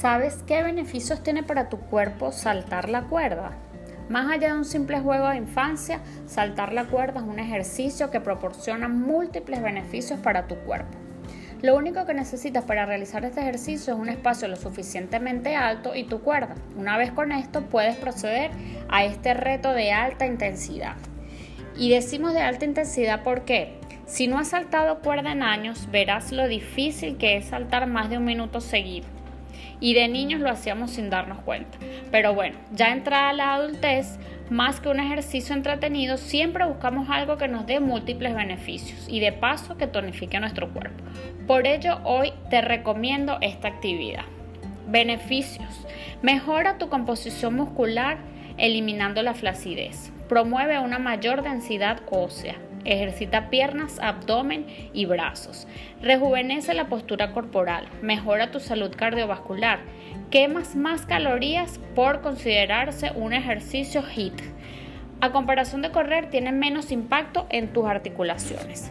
¿Sabes qué beneficios tiene para tu cuerpo saltar la cuerda? Más allá de un simple juego de infancia, saltar la cuerda es un ejercicio que proporciona múltiples beneficios para tu cuerpo. Lo único que necesitas para realizar este ejercicio es un espacio lo suficientemente alto y tu cuerda. Una vez con esto puedes proceder a este reto de alta intensidad. Y decimos de alta intensidad porque si no has saltado cuerda en años, verás lo difícil que es saltar más de un minuto seguido y de niños lo hacíamos sin darnos cuenta. Pero bueno, ya entrada la adultez, más que un ejercicio entretenido, siempre buscamos algo que nos dé múltiples beneficios y de paso que tonifique nuestro cuerpo. Por ello, hoy te recomiendo esta actividad. Beneficios. Mejora tu composición muscular eliminando la flacidez. Promueve una mayor densidad ósea Ejercita piernas, abdomen y brazos. Rejuvenece la postura corporal. Mejora tu salud cardiovascular. Quemas más calorías por considerarse un ejercicio HIT. A comparación de correr, tiene menos impacto en tus articulaciones.